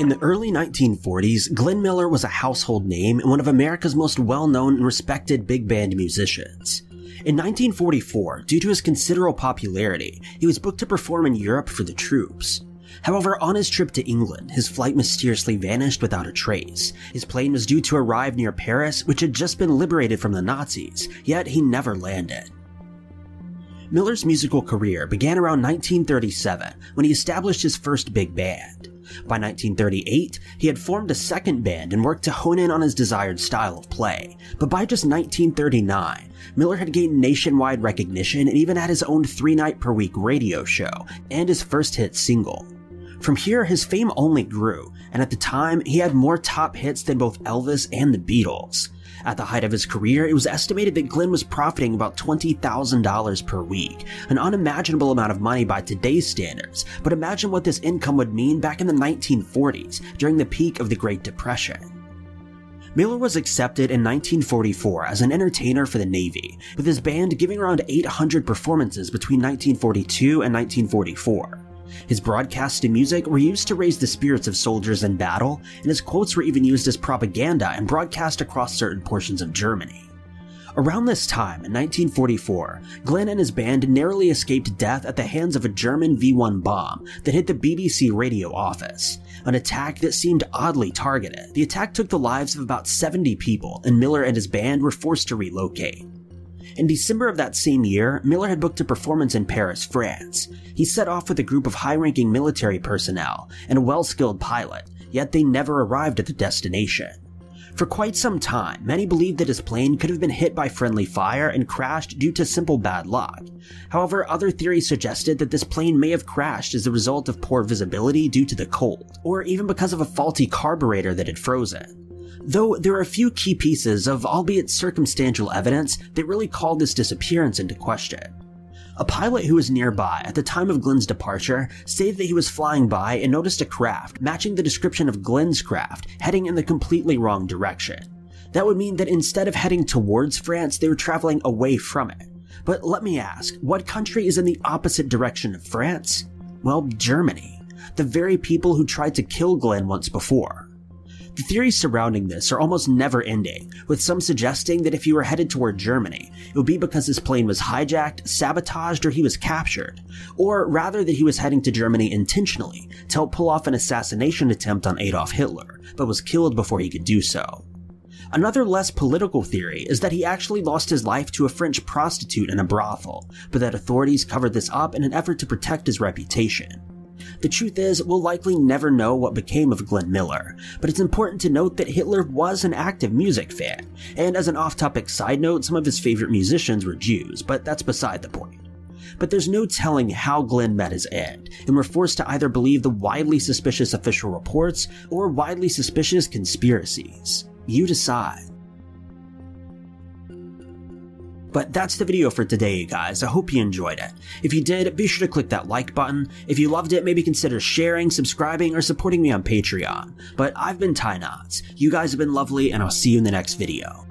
In the early 1940s, Glenn Miller was a household name and one of America's most well-known and respected big band musicians. In 1944, due to his considerable popularity, he was booked to perform in Europe for the troops. However, on his trip to England, his flight mysteriously vanished without a trace. His plane was due to arrive near Paris, which had just been liberated from the Nazis, yet he never landed. Miller's musical career began around 1937 when he established his first big band. By 1938, he had formed a second band and worked to hone in on his desired style of play. But by just 1939, Miller had gained nationwide recognition and even had his own three night per week radio show and his first hit single. From here, his fame only grew, and at the time, he had more top hits than both Elvis and the Beatles. At the height of his career, it was estimated that Glenn was profiting about $20,000 per week, an unimaginable amount of money by today's standards, but imagine what this income would mean back in the 1940s, during the peak of the Great Depression. Miller was accepted in 1944 as an entertainer for the Navy, with his band giving around 800 performances between 1942 and 1944. His broadcasts and music were used to raise the spirits of soldiers in battle, and his quotes were even used as propaganda and broadcast across certain portions of Germany. Around this time, in 1944, Glenn and his band narrowly escaped death at the hands of a German V 1 bomb that hit the BBC radio office, an attack that seemed oddly targeted. The attack took the lives of about 70 people, and Miller and his band were forced to relocate. In December of that same year, Miller had booked a performance in Paris, France. He set off with a group of high ranking military personnel and a well skilled pilot, yet they never arrived at the destination. For quite some time, many believed that his plane could have been hit by friendly fire and crashed due to simple bad luck. However, other theories suggested that this plane may have crashed as a result of poor visibility due to the cold, or even because of a faulty carburetor that had frozen though there are a few key pieces of albeit circumstantial evidence that really called this disappearance into question. A pilot who was nearby at the time of Glenn's departure stated that he was flying by and noticed a craft matching the description of Glenn's craft heading in the completely wrong direction. That would mean that instead of heading towards France, they were traveling away from it. But let me ask, what country is in the opposite direction of France? Well, Germany. The very people who tried to kill Glenn once before. The theories surrounding this are almost never ending, with some suggesting that if he were headed toward Germany, it would be because his plane was hijacked, sabotaged, or he was captured, or rather that he was heading to Germany intentionally to help pull off an assassination attempt on Adolf Hitler, but was killed before he could do so. Another less political theory is that he actually lost his life to a French prostitute in a brothel, but that authorities covered this up in an effort to protect his reputation. The truth is, we'll likely never know what became of Glenn Miller, but it's important to note that Hitler was an active music fan, and as an off topic side note, some of his favorite musicians were Jews, but that's beside the point. But there's no telling how Glenn met his end, and we're forced to either believe the widely suspicious official reports or widely suspicious conspiracies. You decide. But that's the video for today, guys. I hope you enjoyed it. If you did, be sure to click that like button. If you loved it, maybe consider sharing, subscribing, or supporting me on Patreon. But I've been Ty Notts. You guys have been lovely, and I'll see you in the next video.